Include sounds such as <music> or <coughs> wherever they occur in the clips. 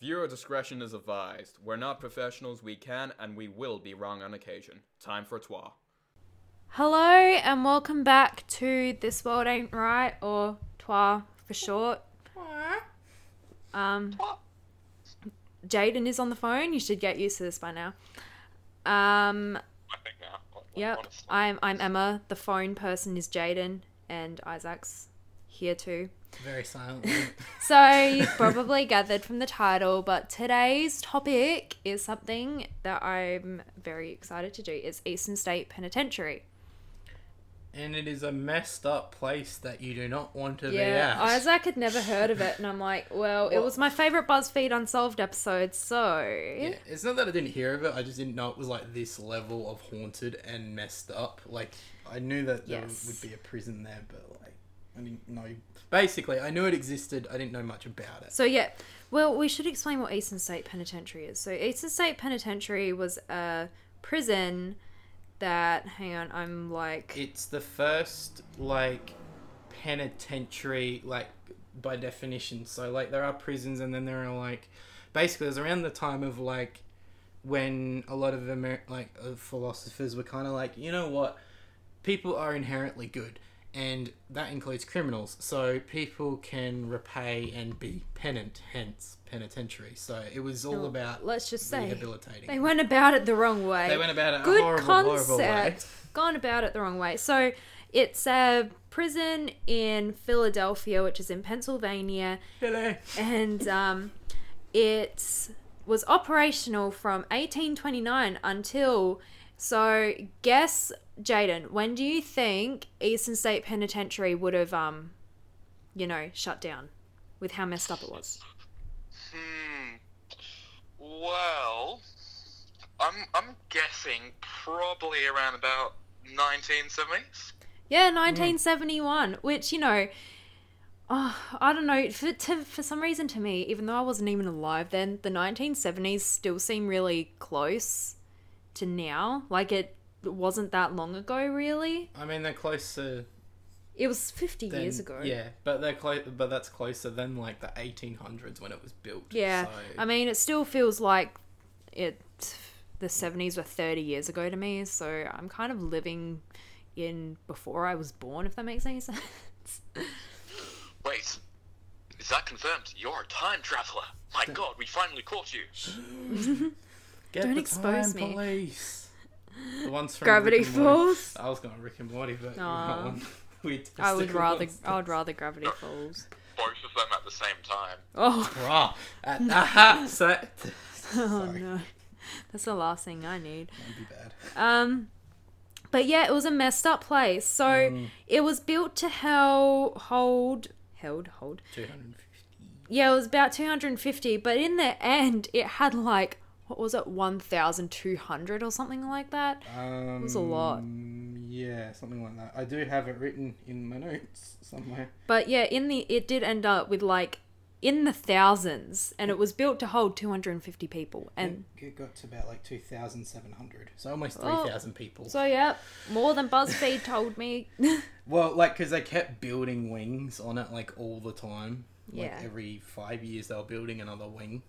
Viewer discretion is advised. We're not professionals, we can and we will be wrong on occasion. Time for twa. Hello and welcome back to This World Ain't Right or TWA for short. Um, Jaden is on the phone. You should get used to this by now. Um, I think now. hon- yep. honestly. I'm I'm Emma. The phone person is Jaden, and Isaac's here too. Very silently. <laughs> So you've probably gathered from the title, but today's topic is something that I'm very excited to do. It's Eastern State Penitentiary. and it is a messed up place that you do not want to be Yeah, at. Isaac had never heard of it, and I'm like, well, it was my favorite BuzzFeed Unsolved episode, so Yeah, it's not that I didn't hear of it. I just didn't know it was like this level of haunted and messed up. Like I knew that there Yes. would be a prison there, but like I didn't know. Basically, I knew it existed. I didn't know much about it. So yeah, well, we should explain what Eastern State Penitentiary is. So Eastern State Penitentiary was a prison that. Hang on, I'm like. It's the first like penitentiary, like by definition. So like there are prisons, and then there are like basically it was around the time of like when a lot of Amer- like uh, philosophers were kind of like, you know what, people are inherently good, and that includes criminals. So people can repay and be penitent, hence penitentiary. So it was all Oh, about let's just say rehabilitating. they went about it the wrong way. They went about it a Good horrible, horrible way. Gone about it the wrong way. So it's a prison in Philadelphia, which is in Pennsylvania, Hello. and um, it was operational from 1829 until. So guess, Jaden, when do you think Eastern State Penitentiary would have, um, you know, shut down with how messed up it was? Hmm. Well, I'm I'm guessing probably around about 1970s. Yeah, 1971, which, you know, oh, I don't know, for, to, for some reason to me, even though I wasn't even alive then, the 1970s still seem really close to now. Like, it wasn't that long ago, really. I mean, they're closer. It was 50 than, years ago. Yeah, but they're close. But that's closer than like the 1800s when it was built. Yeah. So, I mean, it still feels like it. The 70s were 30 years ago to me, so I'm kind of living in before I was born, if that makes any <laughs> sense. Wait, is that confirmed? You're a time traveler. My <laughs> God, we finally caught you. <laughs> get Don't the expose time me. Police. The ones from Gravity Rick and Morty. Falls. I was going to Rick and Morty, but Aw. <laughs> We I would rather. I would rather Gravity Falls. Both of them at the same time. Oh, Bruh. At, aha, <laughs> so oh no. That's the last thing I need. be bad. Um but yeah, it was a messed up place. So Mm. it was built to hell hold held hold. 250. Yeah, it was about 250, but in the end it had like what was it 1200 or something like that. Um, was a lot. Yeah, something like that. I do have it written in my notes somewhere. But yeah, in the it did end up with like in the thousands and it was built to hold 250 people and it got to about like 2,700. So almost Oh. 3,000 people. so yeah, more than BuzzFeed told me. <laughs> Well, like, because they kept building wings on it, like, all the time. Like, Yeah. every five years they were building another wing.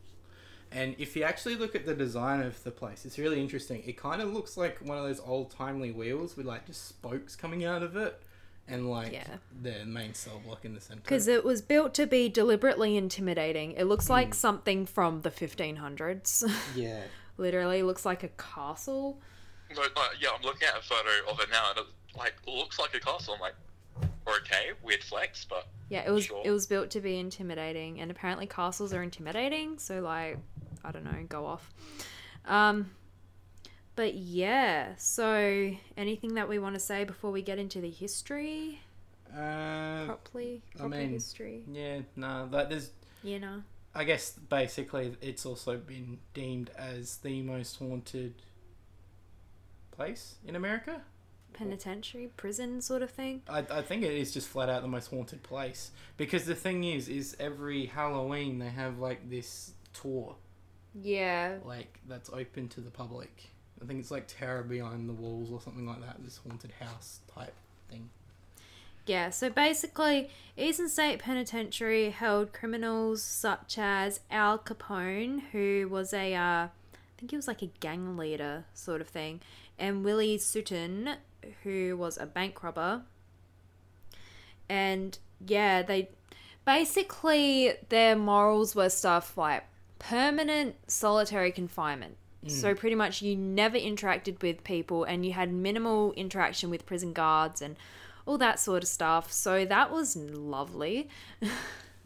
And if you actually look at the design of the place, it's really interesting. It kind of looks like one of those old timely wheels with, like, just spokes coming out of it. And, like, Yeah. the main cell block in the center. Because it was built to be deliberately intimidating. It looks like something from the 1500s. <laughs> Yeah. Literally looks like a castle. But, uh, yeah, I'm looking at a photo of it now, and it like looks like a castle. I'm like, okay, weird flex, but Yeah, it was Sure. it was built to be intimidating, and apparently castles are intimidating. So like, I don't know, go off. Um, but yeah. So anything that we want to say before we get into the history Uh, properly? I mean- history. yeah, no, like, there's. You know. I guess basically it's also been deemed as the most haunted place in America. Penitentiary, prison sort of thing. I, I think it is just flat out the most haunted place because the thing is, is every Halloween they have like this tour, Yeah. like that's open to the public. I think it's like Terror Behind the Walls or something like that. This haunted house type thing. Yeah, so basically, Eastern State Penitentiary held criminals such as Al Capone, who was a, uh, I think he was like a gang leader sort of thing, and Willie Sutton, who was a bank robber. And yeah, they basically their morals were stuff like permanent solitary confinement. Mm. So pretty much you never interacted with people and you had minimal interaction with prison guards and all that sort of stuff. So that was lovely. <laughs>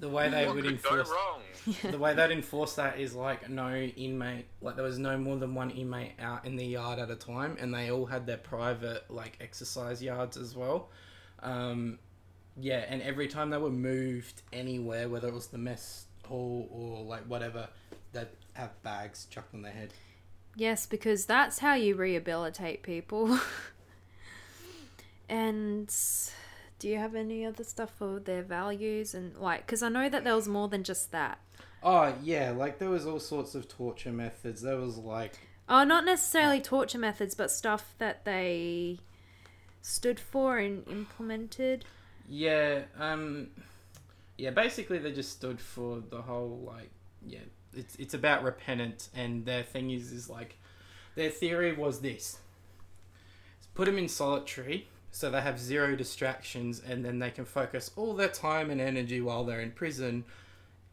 The way they What would could go enforce wrong? <laughs> the way they'd enforce that is like no inmate like there was no more than one inmate out in the yard at a time and they all had their private like exercise yards as well um, yeah and every time they were moved anywhere whether it was the mess hall or like whatever they'd have bags chucked on their head Yes, because that's how you rehabilitate people. <laughs> and do you have any other stuff for their values and like cuz I know that there was more than just that. oh yeah like there was all sorts of torture methods there was like Oh, not necessarily torture methods, but stuff that they stood for and implemented. Yeah, um, yeah. Basically, they just stood for the whole like, yeah. It's it's about repentance, and their thing is is like, their theory was this: put them in solitary, so they have zero distractions, and then they can focus all their time and energy while they're in prison,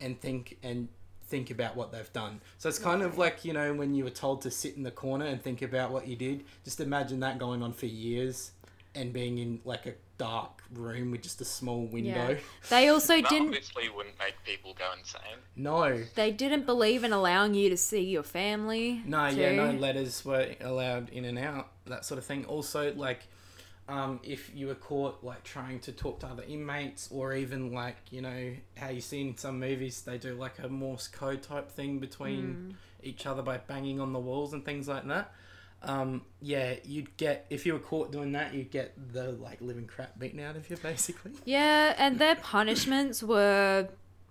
and think and think about what they've done. So it's kind of like you know when you were told to sit in the corner and think about what you did. Just imagine that going on for years, and being in like a dark room with just a small window. Yeah. They also That didn't obviously wouldn't make people go insane. No, they didn't believe in allowing you to see your family. no, yeah, no letters were allowed in and out, that sort of thing. Also, like, um, if you were caught like trying to talk to other inmates, or even like you know how you see in some movies, they do like a Morse code type thing between each other by banging on the walls and things like that. Um, yeah, you'd get if you were caught doing that, you'd get the like living crap beaten out of you, basically. Yeah, and their punishments were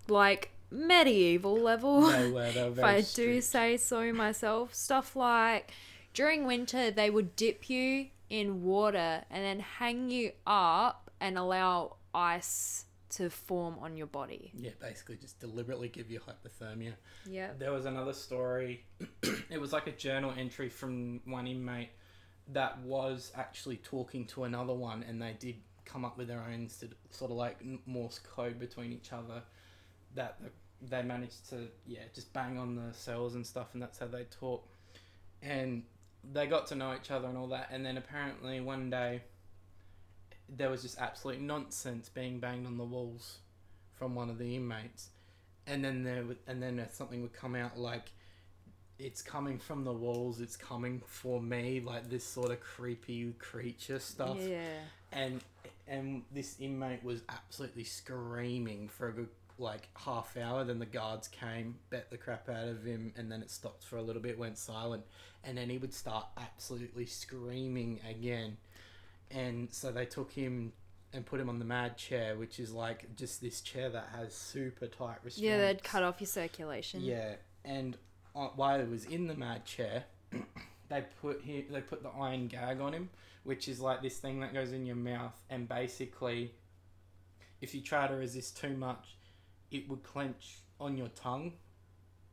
like medieval level. They were, <laughs> they were if I do say so myself. Stuff like during winter, they would dip you in water and then hang you up and allow ice to form on your body. Yeah, basically just deliberately give you hypothermia. Yeah. There was another story. <clears throat> it was like a journal entry from one inmate that was actually talking to another one, and they did come up with their own sort of like Morse code between each other. That they managed to yeah just bang on the cells and stuff, and that's how they talk. And they got to know each other and all that, and then apparently one day there was just absolute nonsense being banged on the walls from one of the inmates and then there would, and then something would come out like it's coming from the walls it's coming for me like this sort of creepy creature stuff Yeah. and and this inmate was absolutely screaming for a good like half hour then the guards came bet the crap out of him and then it stopped for a little bit went silent. And then he would start absolutely screaming again. And so they took him and put him on the mad chair which is like just this chair that has super tight restraints Yeah, they'd cut off your circulation. yeah, and uh, while he was in the mad chair, <coughs> they put him, they put the iron gag on him, which is like this thing that goes in your mouth, and basically, if you try to resist too much, it would clench on your tongue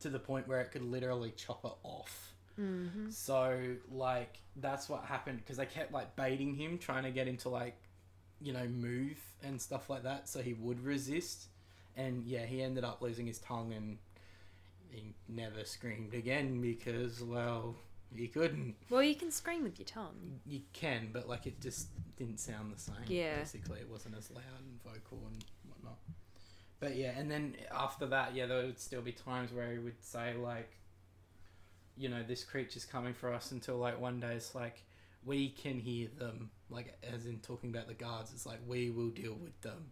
to the point where it could literally chop it off. Mm-hmm. So like that's what happened because they kept like baiting him, trying to get him to like, you know, move and stuff like that, so he would resist. And yeah, he ended up losing his tongue and he never screamed again because well, he couldn't. Well, you can scream with your tongue. You can, but like it just didn't sound the same. Yeah. Basically, it wasn't as loud and vocal and whatnot. But yeah, and then after that, yeah, there would still be times where he would say like, you know, this creature's coming for us until like one day it's like we can hear them, like as in talking about the guards. It's like we will deal with them.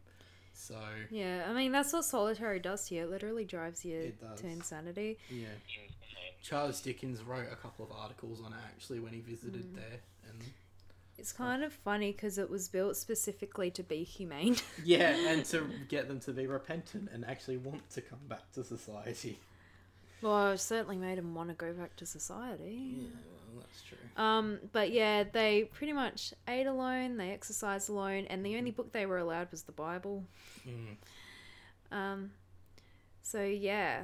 So Yeah, I mean that's what solitary does to you. It literally drives you It does. to insanity. yeah, Charles Dickens wrote a couple of articles on it actually when he visited Mm. there, and It's kind of funny because it was built specifically to be humane. <laughs> yeah, and to get them to be repentant and actually want to come back to society. Well, it certainly made them want to go back to society. Yeah, well, that's true. Um, but yeah, they pretty much ate alone, they exercised alone, and the only book they were allowed was the Bible. Mm. Um, so yeah.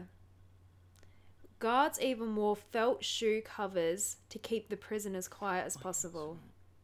Guards even wore felt shoe covers to keep the prisoners quiet as possible.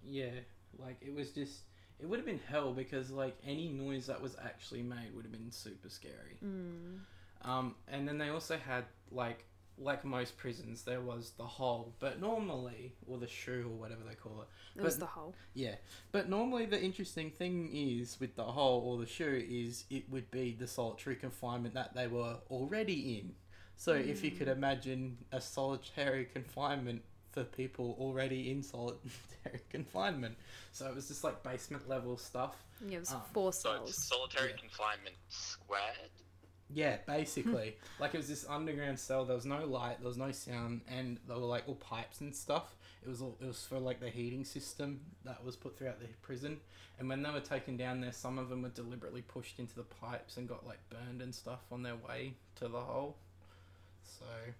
Yeah, like it was just. It would have been hell because like any noise that was actually made would have been super scary. Mm. Um, and then they also had like like most prisons, there was the hole, but normally or the shoe or whatever they call it. It was the hole. Yeah, but normally the interesting thing is with the hole or the shoe is it would be the solitary confinement that they were already in. So if you could imagine a solitary confinement for people already in solitary <laughs> confinement, so it was just like basement level stuff. Yeah, it was Um, four So cells. it's solitary Yeah. confinement squared. Yeah, basically. <laughs> like it was this underground cell. There was no light. There was no sound, and there were like all pipes and stuff. It was all, it was for like the heating system that was put throughout the prison. And when they were taken down there, some of them were deliberately pushed into the pipes and got like burned and stuff on their way to the hole. So, I,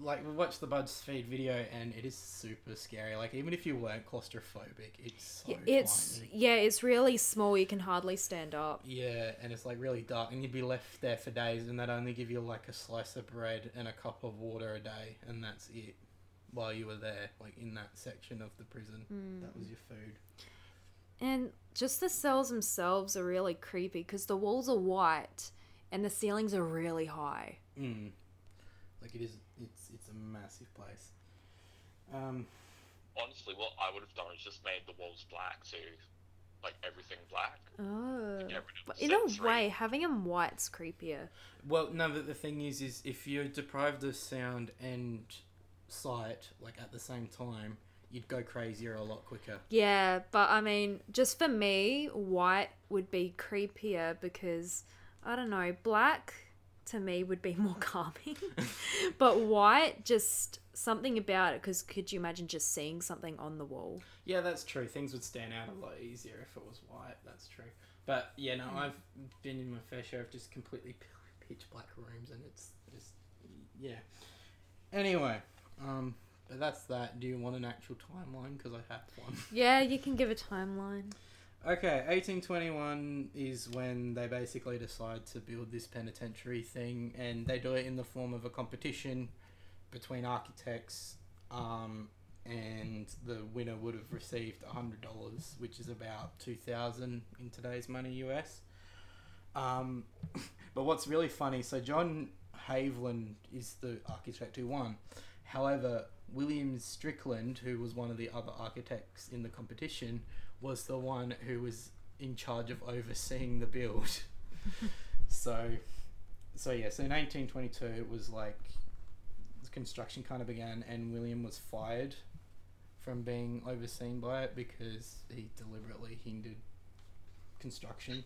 like we watched the BuzzFeed video, and it is super scary. Like even if you weren't claustrophobic, it's so Yeah, it's tiny. yeah, it's really small. You can hardly stand up. Yeah, and it's like really dark, and you'd be left there for days, and they'd only give you like a slice of bread and a cup of water a day, and that's it. While you were there, like in that section of the prison, that was your food. And just the cells themselves are really creepy because the walls are white and the ceilings are really high. Mm. Like it is, it's it's a massive place. Um, Honestly, what I would have done is just made the walls black too, like everything black. Oh. Get But in a sensory. way, having them white's creepier. well, no, but the thing is, is if you're deprived of sound and sight, like at the same time, you'd go crazier a lot quicker. Yeah, but I mean, just for me, white would be creepier because I don't know, black to me would be <laughs> more calming. but white, just something about it. Because could you imagine just seeing something on the wall? Yeah, that's true. Things would stand out a lot easier if it was white. That's true. But yeah, no, I've been in my fair share of just completely pitch black rooms, and it's just yeah. Anyway, um, but that's that. Do you want an actual timeline? Because I have one. Yeah, you can give a timeline. Okay, 1821 is when they basically decide to build this penitentiary thing, and they do it in the form of a competition between architects, um, and the winner would have received $100, which is about 2000 in today's money US. Um, <coughs> but what's really funny, so John Haviland is the architect who won. However, William Strickland, who was one of the other architects in the competition, was the one who was in charge of overseeing the build. <laughs> so, so yeah. So in 1822, it was like the construction kind of began, and William was fired from being overseen by it because he deliberately hindered construction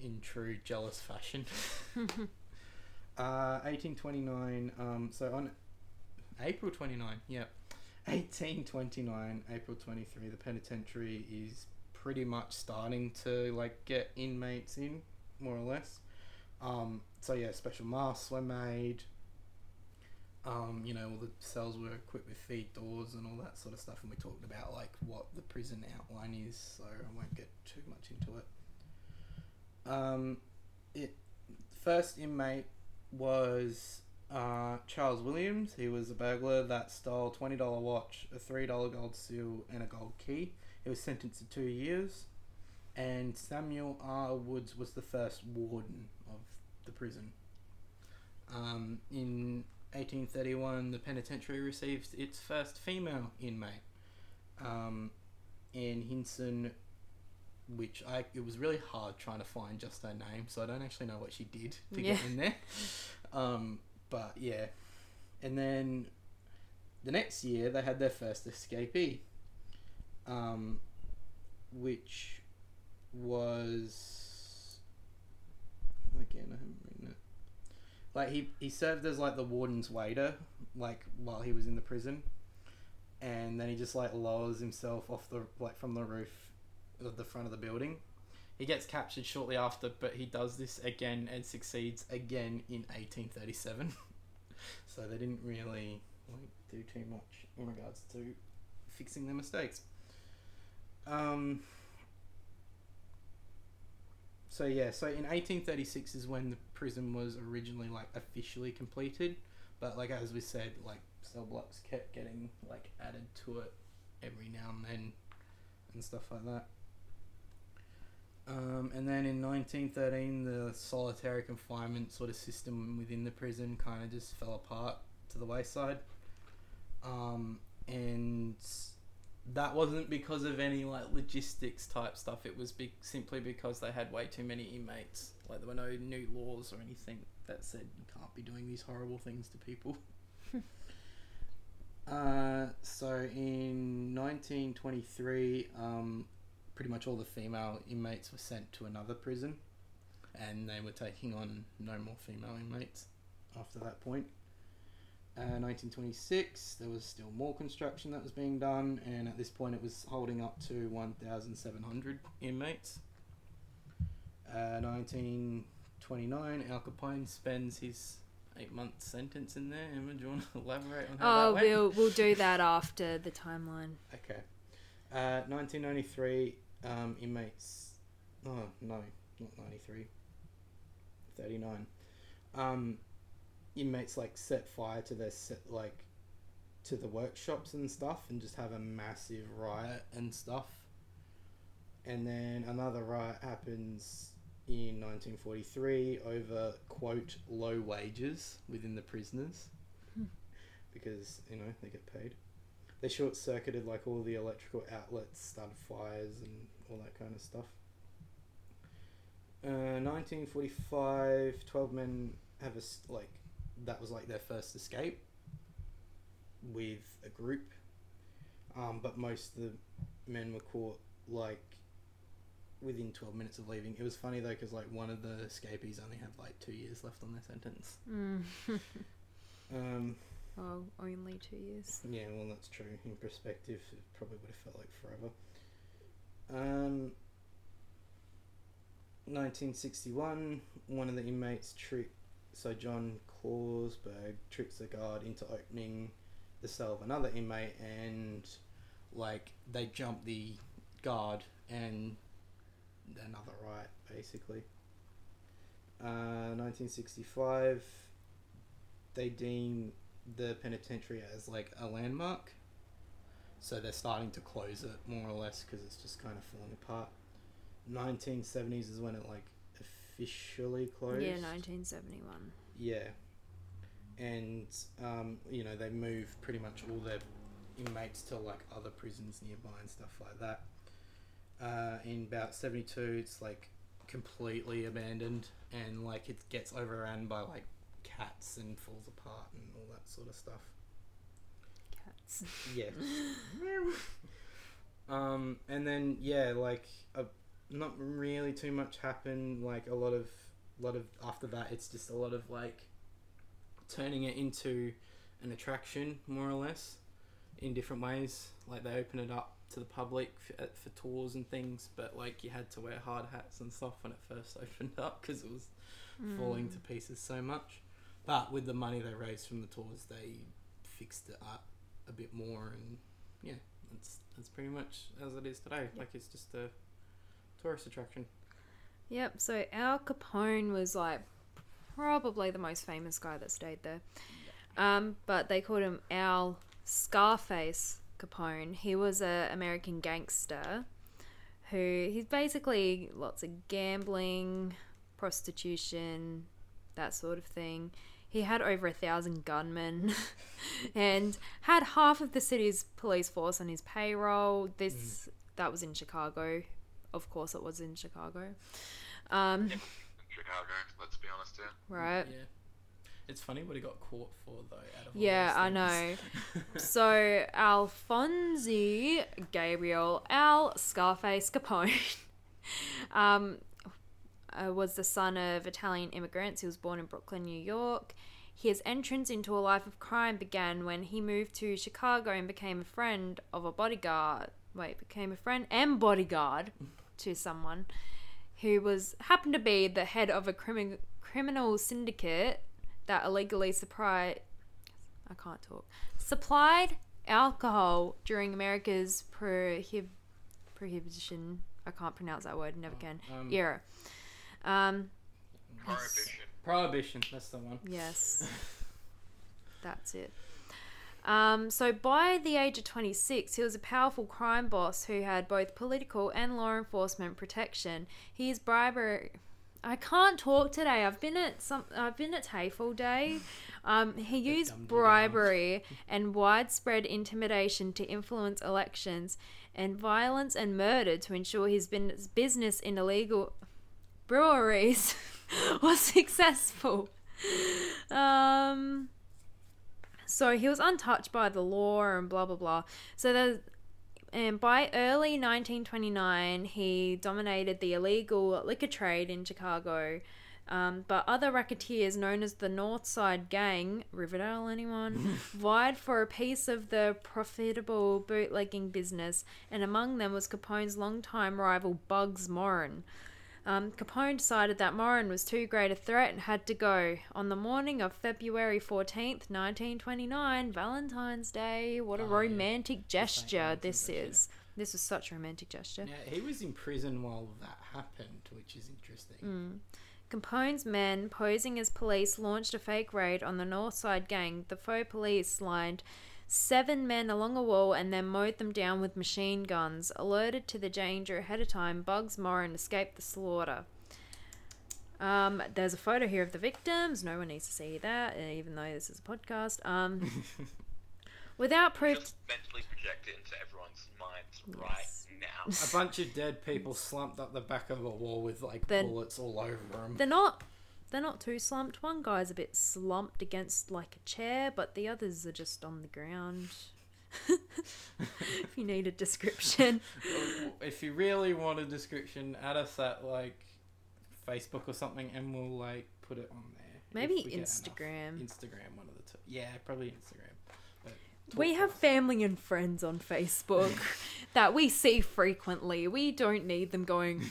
in true jealous fashion. <laughs> uh, 1829. Um, so on April 29, yep. 1829, April 23, the penitentiary is pretty much starting to like get inmates in, more or less. Um, so yeah, special masks were made. Um, you know, all the cells were equipped with feed doors and all that sort of stuff, and we talked about like what the prison outline is, so I won't get too much into it. Um, it first inmate was uh, Charles Williams. He was a burglar that stole twenty dollar watch, a three dollar gold seal, and a gold key. He was sentenced to two years. And Samuel R. Woods was the first warden of the prison. Um, in 1831, the penitentiary received its first female inmate, um, Anne Hinson, which I it was really hard trying to find just her name, so I don't actually know what she did to get in there. <laughs> Um, but yeah, and then the next year they had their first escapee, um, which was again I haven't written it. Like he he served as like the warden's waiter, like while he was in the prison, and then he just like lowers himself off the like from the roof of the front of the building. He gets captured shortly after, but he does this again and succeeds again in 1837. <laughs> so they didn't really like do too much in regards to fixing their mistakes. Um. So yeah, so in 1836 is when the prison was originally like officially completed, but like as we said, like cell blocks kept getting like added to it every now and then, and stuff like that. Um, and then in 1913, the solitary confinement sort of system within the prison kind of just fell apart to the wayside. Um, and that wasn't because of any like logistics type stuff. It was be- simply because they had way too many inmates. Like there were no new laws or anything that said you can't be doing these horrible things to people. <laughs> uh, so in 1923, um, pretty much all the female inmates were sent to another prison, and they were taking on no more female inmates after that point. Uh, 1926, there was still more construction that was being done, and at this point, it was holding up to 1,700 inmates. Uh, 1929, Al Capone spends his eight-month sentence in there. Emma, do you want to <laughs> elaborate on how Oh, that went? Oh, we'll we'll do that after the timeline. Okay. Uh, 1993, um, inmates. Oh, no, not 93. 39. Um, inmates, like, set fire to their, set, like, to the workshops and stuff and just have a massive riot and stuff. And then another riot happens in 1943 over, quote, low wages within the prisoners. because, you know, they get paid they short circuited like all the electrical outlets, started fires and all that kind of stuff. Uh, 1945, 12 men have a like that was like their first escape with a group, um, but most of the men were caught like within 12 minutes of leaving. It was funny though because like one of the escapees only had like two years left on their sentence. Mm. <laughs> Um, oh, only two years. Yeah, well, that's true. In perspective, it probably would have felt like forever. Um, 1961, one of the inmates trick, so John Clausberg tricks the guard into opening the cell of another inmate, and like they jump the guard and another riot, basically. Uh, 1965, they deem the penitentiary as like a landmark. So they're starting to close it more or less because it's just kind of falling apart. 1970s is when it like officially closed. Yeah, 1971. Yeah. And um, you know they move pretty much all their inmates to like other prisons nearby and stuff like that. Uh, in about 72, it's like completely abandoned and like it gets overrun by like cats and falls apart and all that sort of stuff. Cats. <laughs> Yeah. um, and then yeah, like uh, not really too much happened. Like a lot of, lot of after that, it's just a lot of like turning it into an attraction, more or less, in different ways. Like they open it up to the public for, for tours and things, but like you had to wear hard hats and stuff when it first <laughs> opened up because it was falling to pieces so much. But with the money they raised from the tours, they fixed it up a bit more, and yeah, that's that's pretty much as it is today. Like it's just a tourist attraction. Yep. So Al Capone was like probably the most famous guy that stayed there. Um, but they called him Al Scarface Capone. He was a American gangster who he's basically lots of gambling, prostitution, that sort of thing. He had over a thousand gunmen <laughs> and had half of the city's police force on his payroll. This that was in Chicago. Of course, it was in Chicago. Um, Chicago, let's be honest here. right. Yeah, it's funny what he got caught for though. Out of all Yeah, I know. <laughs> So Alfonsi Gabriel Al Scarface Capone <laughs> um, uh, was the son of Italian immigrants. He was born in Brooklyn, New York. His entrance into a life of crime began when he moved to Chicago and became a friend of a bodyguard. Wait, became a friend and bodyguard to someone who was happened to be the head of a crimi- criminal syndicate that illegally supplied I can't talk supplied alcohol during America's prohib- prohibition. I can't pronounce that word. Never can. um, era. Um, Prohibition. Prohibition. That's the one. Yes. <laughs> That's it. Um, so by the age of 26, he was a powerful crime boss who had both political and law enforcement protection. His bribery. I can't talk today. I've been at some. I've been at TAFE all day. Um, he used dumbed you down. bribery <laughs> and widespread intimidation to influence elections, and violence and murder to ensure his business in illegal breweries <laughs> was successful. Um, so he was untouched by the law and blah blah blah. So there's and by early 1929, he dominated the illegal liquor trade in Chicago. Um, but other racketeers known as the North Side Gang, Riverdale, anyone, <laughs> vied for a piece of the profitable bootlegging business, and among them was Capone's longtime rival Bugs Moran. Um, Capone decided that Moran was too great a threat and had to go. On the morning of February 14th, 1929, Valentine's Day, what a Oh, yeah. romantic gesture Valentine's this yeah. is. This is such a romantic gesture. Yeah, he was in prison while that happened, which is interesting. Mm. Capone's men, posing as police, launched a fake raid on the North Side gang. The faux police lined seven men along a wall and then mowed them down with machine guns. Alerted to the danger ahead of time, Bugs Moran escaped the slaughter. Um, there's a photo here of the victims. No one needs to see that, uh, even though this is a podcast. Um, <laughs> without proof. Just mentally project it into everyone's minds Yes. right now. A bunch of dead people slumped up the back of a wall with like Then- bullets all over them. They're not they're not too slumped. One guy's a bit slumped against like a chair, but the others are just on the ground. if you need a description. if you really want a description, add us at like Facebook or something, and we'll like put it on there. Maybe we get enough. Instagram. Instagram, one of the two. Yeah, probably Instagram. We have family and friends on Facebook <laughs> that we see frequently. We don't need them going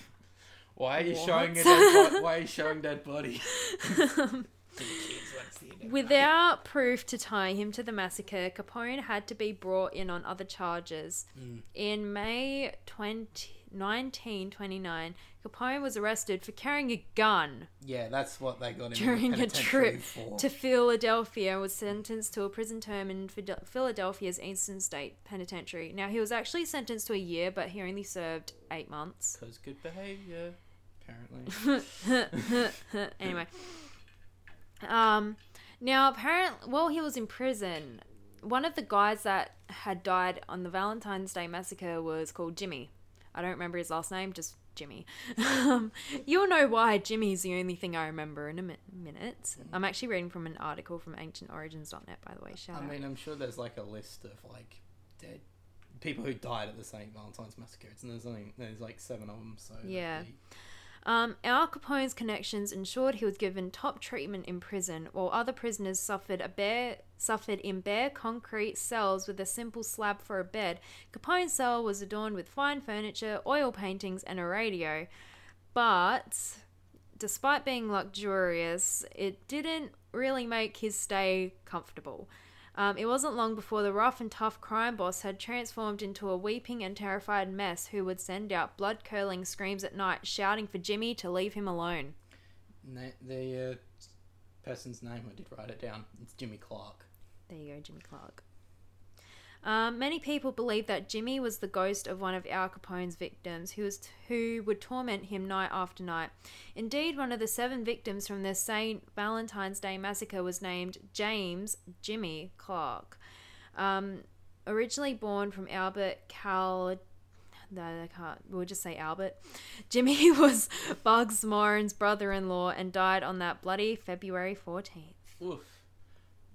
Why are you What? showing a dead body? Why are you showing dead body? <laughs> <laughs> the kids, let's see a dead body. Without proof to tie him to the massacre, Capone had to be brought in on other charges. Mm. In May 20, 1929, Capone was arrested for carrying a gun Yeah, that's what they got him during a trip for. to Philadelphia and was sentenced to a prison term in Philadelphia's Eastern State Penitentiary. Now, he was actually sentenced to a year, but he only served eight months. Because good behavior, apparently. <laughs> anyway. Um, now, apparently, while he was in prison, one of the guys that had died on the Valentine's Day massacre was called Jimmy. I don't remember his last name, just Jimmy. Um, you'll know why Jimmy's the only thing I remember in a mi- minute. I'm actually reading from an article from ancientorigins.net, by the way. Shout I out. mean, I'm sure there's like a list of like dead people who died at the St. Valentine's massacre, and there's only there's like seven of them. So Yeah. be- Um, Al Capone's connections ensured he was given top treatment in prison, while other prisoners suffered a bare suffered in bare concrete cells with a simple slab for a bed. Capone's cell was adorned with fine furniture, oil paintings, and a radio. But despite being luxurious, it didn't really make his stay comfortable. Um, it wasn't long before the rough and tough crime boss had transformed into a weeping and terrified mess who would send out blood curdling screams at night, shouting for Jimmy to leave him alone. Na- the uh, person's name I did write it down. It's Jimmy Clark. There you go, Jimmy Clark. Um, many people believe that Jimmy was the ghost of one of Al Capone's victims, who was who would torment him night after night. Indeed, one of the seven victims from the Saint Valentine's Day massacre was named James Jimmy Clark. Um, originally born from Albert Cal. No, I can't. We'll just say Albert. Jimmy <laughs> was Bugs Moran's brother-in-law and died on that bloody February fourteenth. Oof.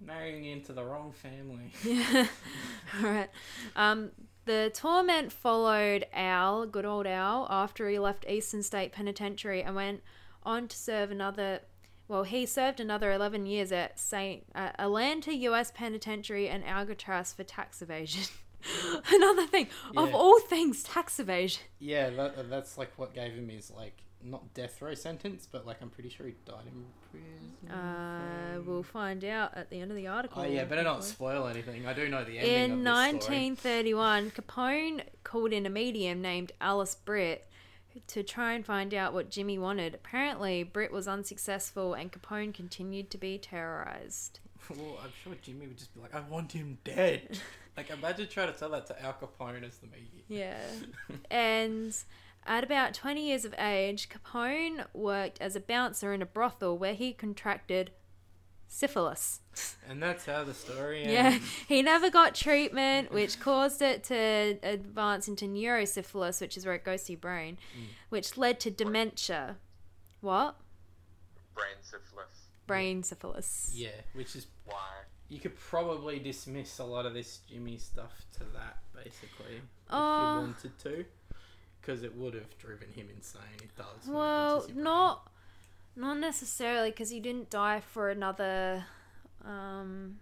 Marrying into the wrong family. Yeah. <laughs> All right. Um, the torment followed Al, good old Al, after he left Eastern State Penitentiary and went on to serve another. Well, he served another 11 years at St. Uh, Atlanta U.S. Penitentiary and Alcatraz for tax evasion. <laughs> Another thing, of all things, tax evasion. Yeah, that, that's like what gave him his like not death row sentence, but like I'm pretty sure he died in prison. Uh, we'll find out at the end of the article. Oh yeah, better not spoil anything. I do know the ending In of this story. 1931, Capone called in a medium named Alice Britt to try and find out what Jimmy wanted. Apparently, Britt was unsuccessful and Capone continued to be terrorized. <laughs> well, I'm sure Jimmy would just be like, "I want him dead." <laughs> like imagine trying to tell that to Al Capone as the medium. Yeah. <laughs> and at about 20 years of age, Capone worked as a bouncer in a brothel where he contracted syphilis. And that's how the story ends. Yeah, <laughs> he never got treatment, which caused it to advance into neurosyphilis, which is where it goes to your brain, which led to dementia. What? Brain syphilis. Brain syphilis. Yeah, which is Why? you could probably dismiss a lot of this Jimmy stuff to that, basically, if Uh, you wanted to, because it would have driven him insane. It does. Well, not not necessarily because he didn't die for another um,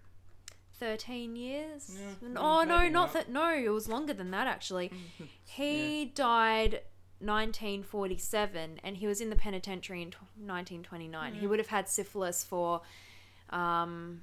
thirteen years. Yeah, oh no, not that. No, it was longer than that actually. <laughs> He died 1947, and he was in the penitentiary in tw 1929. He would have had syphilis for um,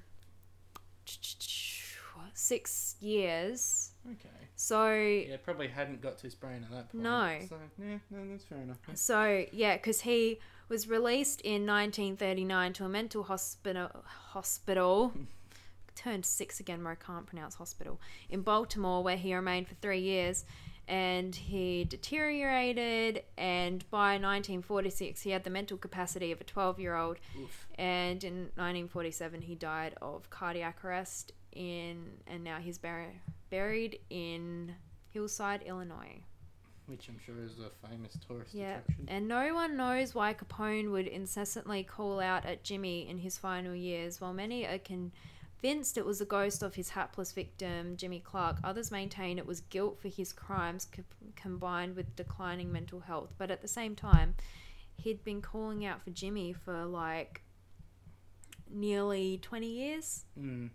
<tsk> six years. Okay. So Yeah, probably hadn't got to his brain at that point. No. So yeah, no, that's fair enough. So yeah, because he was released in 1939 to a mental hospital. Hospital. <laughs> Turned six again, where I can't pronounce hospital in Baltimore, where he remained for three years, and he deteriorated. And by 1946, he had the mental capacity of a 12-year-old. Oof. And in 1947, he died of cardiac arrest. In and now he's bur- buried in Hillside, Illinois. Which I'm sure is a famous tourist Yeah, attraction. and no one knows why Capone would incessantly call out at Jimmy in his final years. While many are convinced it was the ghost of his hapless victim, Jimmy Clark, others maintain it was guilt for his crimes co- combined with declining mental health. But at the same time, he'd been calling out for Jimmy for like nearly 20 years. Mm.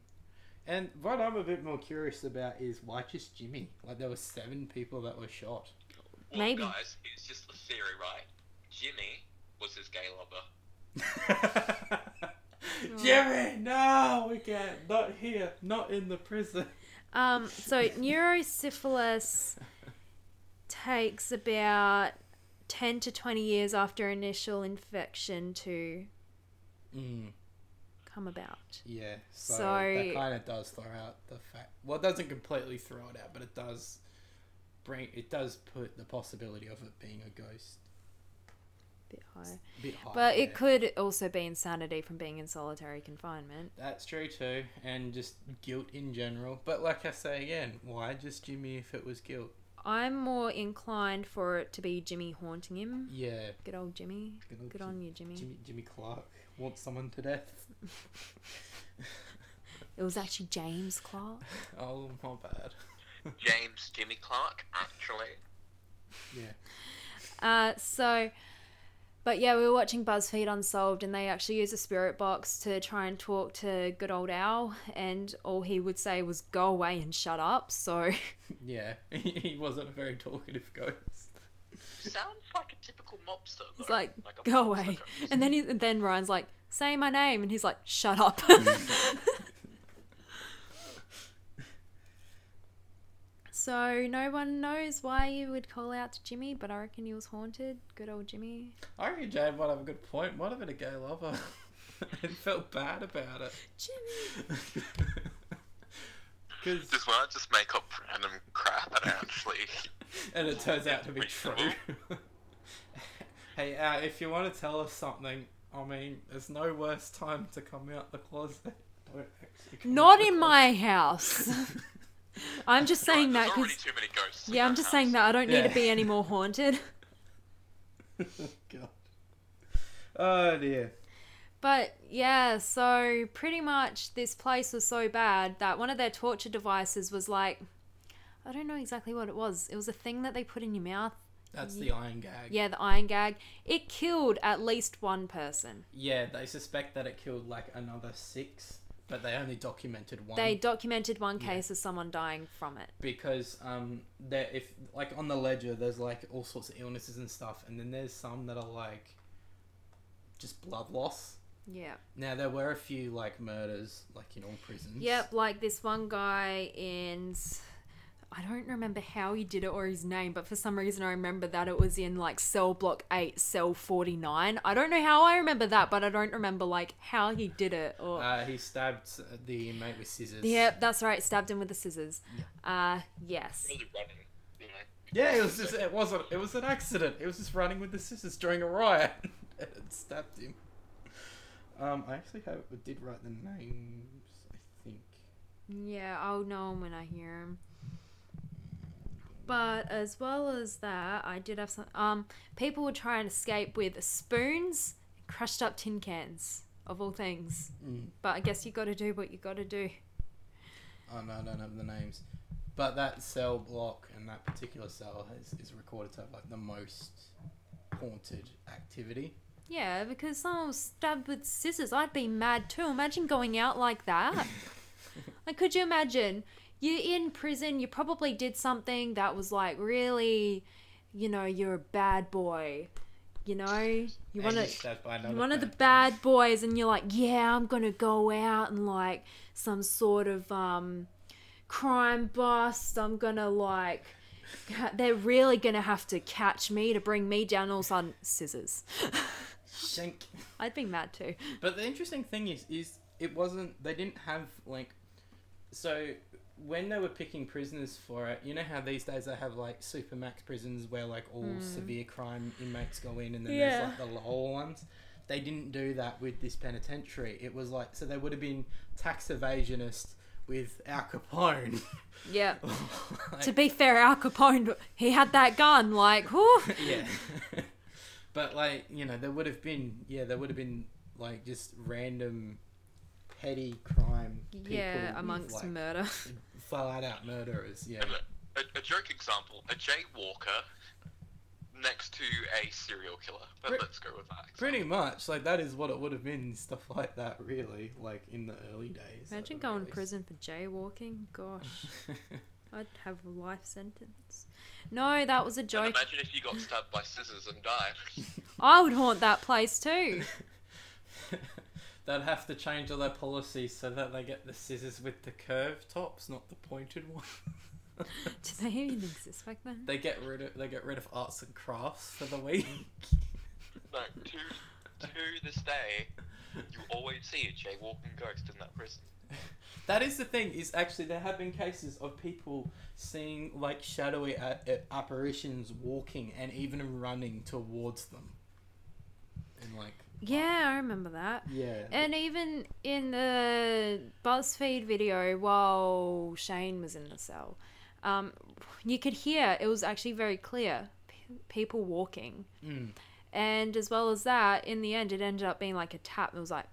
And what I'm a bit more curious about is why just Jimmy? Like there were seven people that were shot. Well, Maybe. guys, it's just a theory, right? Jimmy was his gay lover. <laughs> Jimmy, no, we can't. Not here. Not in the prison. Um, <laughs> so neurosyphilis takes about 10 to 20 years after initial infection to Mm, come about. yeah. So, So- that kind of does throw out the fact. Well, it doesn't completely throw it out, but it does bring. It does put the possibility of it being a ghost Bit high. a bit higher. But yeah. it could also be insanity from being in solitary confinement. That's true too, and just guilt in general. But like I say again, why just Jimmy if it was guilt? I'm more inclined for it to be Jimmy haunting him. Yeah, Good old Jimmy. good old Good Jim- on you, Jimmy. Jimmy Jimmy Clark wants someone to death. It was actually James Clark. <laughs> Oh my bad. James Jimmy Clark, actually. Yeah. Uh, so, but yeah, we were watching BuzzFeed Unsolved, and they actually used a spirit box to try and talk to good old Al, and all he would say was "Go away and shut up." So, <laughs> Yeah, <laughs> he wasn't a very talkative ghost. Sounds like a typical mobster. Though. It's like, a go away. ghost. And then he, and then Ryan's like, say my name, and he's like, shut up. <laughs> so no one knows why you would call out to Jimmy, but I reckon he was haunted. Good old Jimmy. I reckon Jade might have a good point. Might have been a gay lover. <laughs> and felt bad about it. Jimmy. <laughs> Because Just when I just make up random crap and actually. <laughs> and it turns out to be true. <laughs> hey, uh, if you want to tell us something, I mean, there's no worse time to come out the closet. Don't actually Not the in my house. <laughs> I'm just saying that because too many ghosts. yeah, I'm just house. saying that I don't need Yeah. to be any more haunted. God. Oh dear. But yeah, so pretty much this place was so bad that one of their torture devices was like, I don't know exactly what it was. It was a thing that they put in your mouth. That's the iron gag. Yeah, the iron gag. It killed at least one person. Yeah, they suspect that it killed like another six but they only documented one. They documented one case of someone dying from it. because um there if like on the ledger there's like all sorts of illnesses and stuff and then there's some that are like just blood loss Yeah. now there were a few like murders like in all prisons Yep, like this one guy in. I don't remember how he did it or his name, but for some reason I remember that it was in like cell block 8, cell 49. I don't know how I remember that, but I don't remember like how he did it or. uh, he stabbed the inmate with scissors Yep, that's right. Stabbed him with the scissors. Uh, yes. Really running, you know. yeah it was just it wasn't it was an accident it was just running with the scissors during a riot and <laughs> it stabbed him um i actually have did write the names i think Yeah, I'll know him when I hear him. But as well as that, I did have some. Um, people would try and escape with spoons, crushed up tin cans, of all things. Mm. But I guess you got to do what you got to do. Oh no, I don't have the names. But that cell block and that particular cell has, is recorded to have like the most haunted activity. Yeah, because someone was stabbed with scissors. I'd be mad too. Imagine going out like that. <laughs> like, could you imagine? You're in prison. You probably did something that was like really, you know, you're a bad boy. You know, you And want you're to. stabbed by You're one of the bad- boys, and you're like, yeah, I'm gonna go out and like some sort of um crime bust. I'm gonna like. They're really gonna have to catch me to bring me down. All of sudden, scissors. <laughs> Shank. I'd be mad too. But the interesting thing is, is it wasn't. They didn't have like. So when they were picking prisoners for it, you know how these days they have like supermax prisons where like all hmm. severe crime inmates go in, and then. Yeah. there's like the lower ones. They didn't do that with this penitentiary. It was like so they would have been tax evasionists with Al Capone. <laughs> Yeah. <laughs> Like- to be fair, Al Capone, he had that gun. Like, whew. <laughs> yeah. but like you know, there would have been yeah, there would have been like just random petty crime. People yeah, amongst like, murder. <laughs> flat out murderers. Yeah. A, a, a joke example: a jaywalker next to a serial killer. But Pre- let's go with that. Pretty much, like that is what it would have been, <laughs> stuff like that. Really, like in the early days. Imagine going to prison for jaywalking. Gosh, <laughs> I'd have a life sentence. No, that was a And joke. imagine if you got stabbed by scissors and died. I would haunt that place too. They'd have to change all their policies so that they get the scissors with the curved tops, not the pointed one. <laughs> Did they even exist back then? They get rid of they get rid of arts and crafts for the week. <laughs> no, to to this day, you always see a jaywalking ghost in that prison. <laughs> That is the thing. Is actually there have been cases of people seeing like shadowy a- a- apparitions walking and even running towards them. And like Yeah, I remember that. yeah, And even in the BuzzFeed video while Shane was in the cell, um, you could hear it was actually very clear p- people walking. Mm. And as well as that, in the end, it ended up being like a tap. It was like.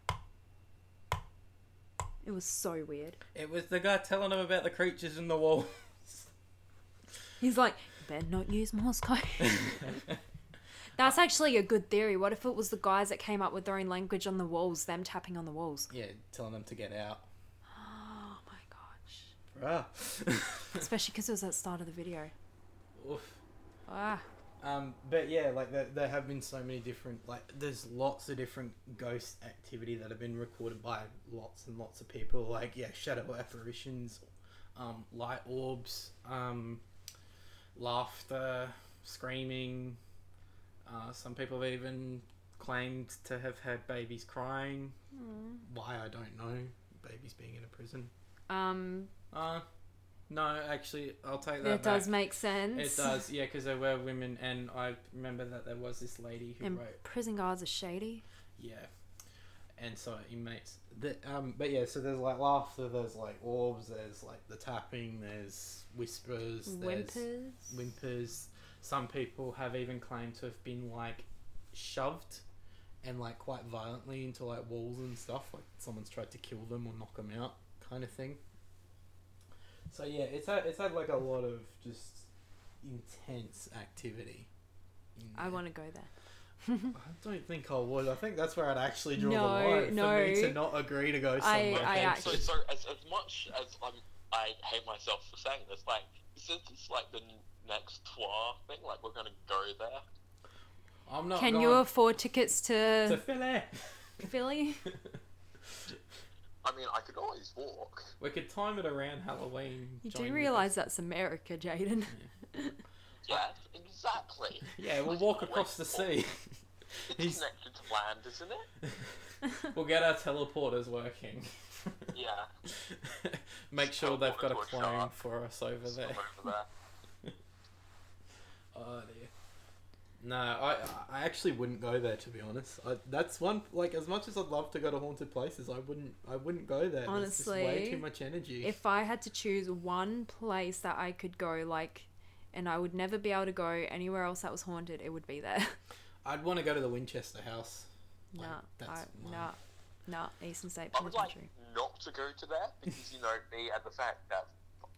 It was so weird. it was the guy telling him about the creatures in the walls. He's like, you better not use Morse code. <laughs> <laughs> That's actually a good theory. What if it was the guys that came up with their own language on the walls, them tapping on the walls? yeah, telling them to get out. Oh my gosh. Bruh. <laughs> Especially because it was at the start of the video. Oof. Ah. Um, but yeah, like there, there have been so many different like there's lots of different ghost activity that have been recorded by lots and lots of people. Like yeah, shadow apparitions, um, light orbs, um, laughter, screaming. Uh, some people have even claimed to have had babies crying. Why I don't know. Babies being in a prison. Um, Uh, no, actually, I'll take that. that does make sense. It does, yeah, because there were women, and I remember that there was this lady who And wrote, prison guards are shady. yeah, and so inmates. That, um, but yeah, so there's like laughter, there's like orbs, there's like the tapping, there's whispers, there's whimpers. Whimpers. Whimpers. Some people have even claimed to have been like shoved and like quite violently into like walls and stuff, like someone's tried to kill them or knock them out, kind of thing. So yeah, it's had it's had like a lot of just intense activity. in I want to go there. <laughs> I don't think I would. I think that's where I'd actually draw No, the line. no. For me to not agree to go somewhere. I and So, actually- just- so as, as much as I'm, I hate myself for saying this, like, isn't this like the next tour thing? Like, we're gonna go there. I'm not Can going you afford tickets to to Philly. Philly? <laughs> I mean, I could always walk. We could time it around Halloween. You do realise that's America, Jaden. Yeah, exactly. <laughs> Yeah, we'll walk across the sea. It's He's- connected to land, isn't it? <laughs> we'll get our teleporters working. Yeah. Make sure they've got a Teleport to a clone for us over there. over there. Oh dear. No, I I actually wouldn't go there to be honest. I, that's one like as much as I'd love to go to haunted places, I wouldn't I wouldn't go there. There's just way too much energy. if I had to choose one place that I could go, like, and I would never be able to go anywhere else that was haunted, it would be there. <laughs> I'd want to go to the Winchester House. Like, nah, that's I, mine. nah, nah. Eastern State Penitentiary. I would like not to go to that because you know me and the fact that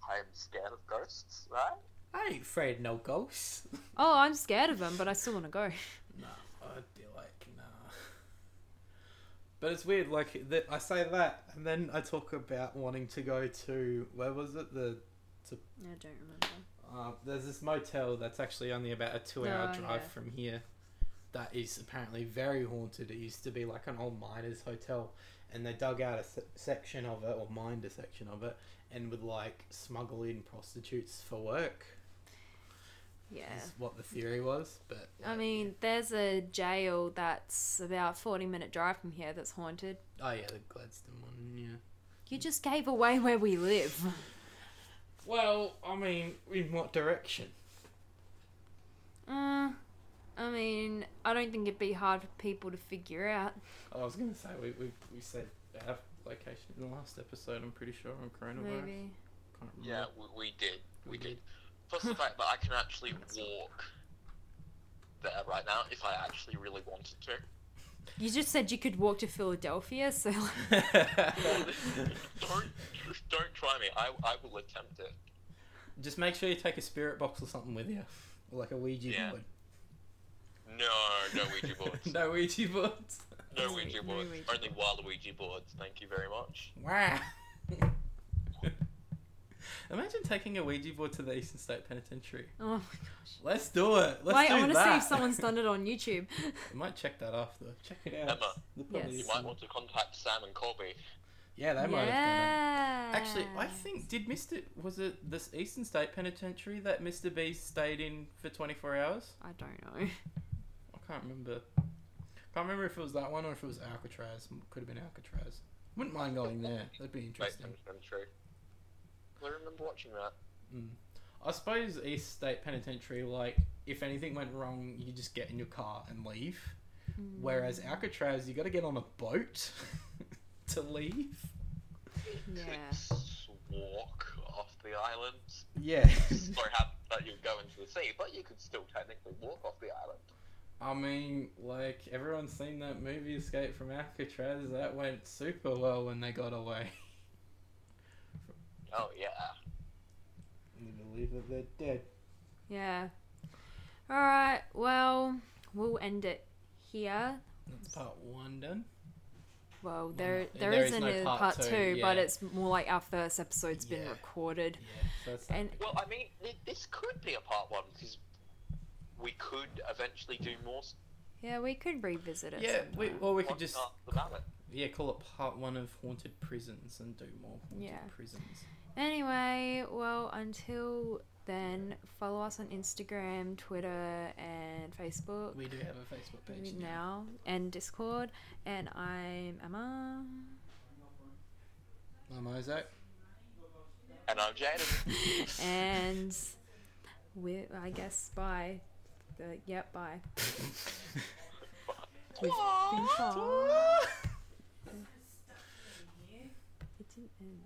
I am scared of ghosts, right? I ain't afraid no ghosts. Oh, I'm scared of them, but I still want to go. <laughs> No, I'd be like, nah. But it's weird, like that. I say that, and then I talk about wanting to go to where was it? The I don't remember. uh, there's this motel that's actually only about a two-hour Oh, drive yeah. from here. That is apparently very haunted. It used to be like an old miners' hotel, and they dug out a se- section of it, or mined a section of it, and would like smuggle in prostitutes for work. Yeah. Is what the theory was, but I like, mean, there's a jail that's about 40 minute drive from here that's haunted. oh yeah, the Gladstone one, yeah. You just gave away where we live. Well, I mean, in what direction? Uh, I mean, I don't think it'd be hard for people to figure out. I was gonna say we we, we said our location in the last episode. I'm pretty sure on coronavirus. Maybe. Yeah, we, we did. We, We did. did. Plus the fact that I can actually walk there right now if I actually really wanted to. You just said you could walk to Philadelphia, so <laughs> don't don't try me. I I will attempt it. Just make sure you take a spirit box or something with you, or like a Ouija Yeah. board. No, no Ouija boards. <laughs> no Ouija boards. No No Ouija Ouija boards. boards. Only Waluigi boards. Thank you very much. Wow. <laughs> Imagine taking a Ouija board to the Eastern State Penitentiary. oh my gosh. Let's do it. Let's Wait, do I want to see if someone's <laughs> done it on YouTube. We might check that after. Check it out. Emma. Yes. You might want to contact Sam and Colby. Yeah, they might have done it. Actually, I think did Mister was it this Eastern State Penitentiary that Mister B stayed in for twenty four hours? I don't know. I can't remember. Can't remember if it was that one or if it was Alcatraz. Could have been Alcatraz. Wouldn't mind going there. That'd be Wait, interesting. I'm, I'm true. I remember watching that. Mm. I suppose East State Penitentiary, like if anything went wrong, you just get in your car and leave. Whereas Alcatraz, you got to get on a boat <laughs> to leave. Yeah. Walk off the island. Yeah. so happen that you go into the sea, but you could still technically walk off the island. I mean, like everyone's seen that movie Escape from Alcatraz. That went super well when they got away. <laughs> Oh yeah. You believe that they're dead. Yeah. All right. Well, we'll end it here. That's part one done. Well, there Yeah, there there is is no a part part, two, two, but it's more like our first episode's been recorded. Yeah. So that's And Well, I mean, this could be a part one because we could eventually do more. yeah, we could revisit it. yeah. We, or we could just after yeah call it part one of haunted prisons and do more haunted Yeah. prisons. Anyway, well, until then, follow us on Instagram, Twitter, and Facebook. We do have a Facebook page now. now and Discord, and I'm Emma. I'm Isaac. And I'm Jaden. <laughs> and we, I guess, bye. The, yep, bye. <laughs> We've been far. <laughs> It didn't end.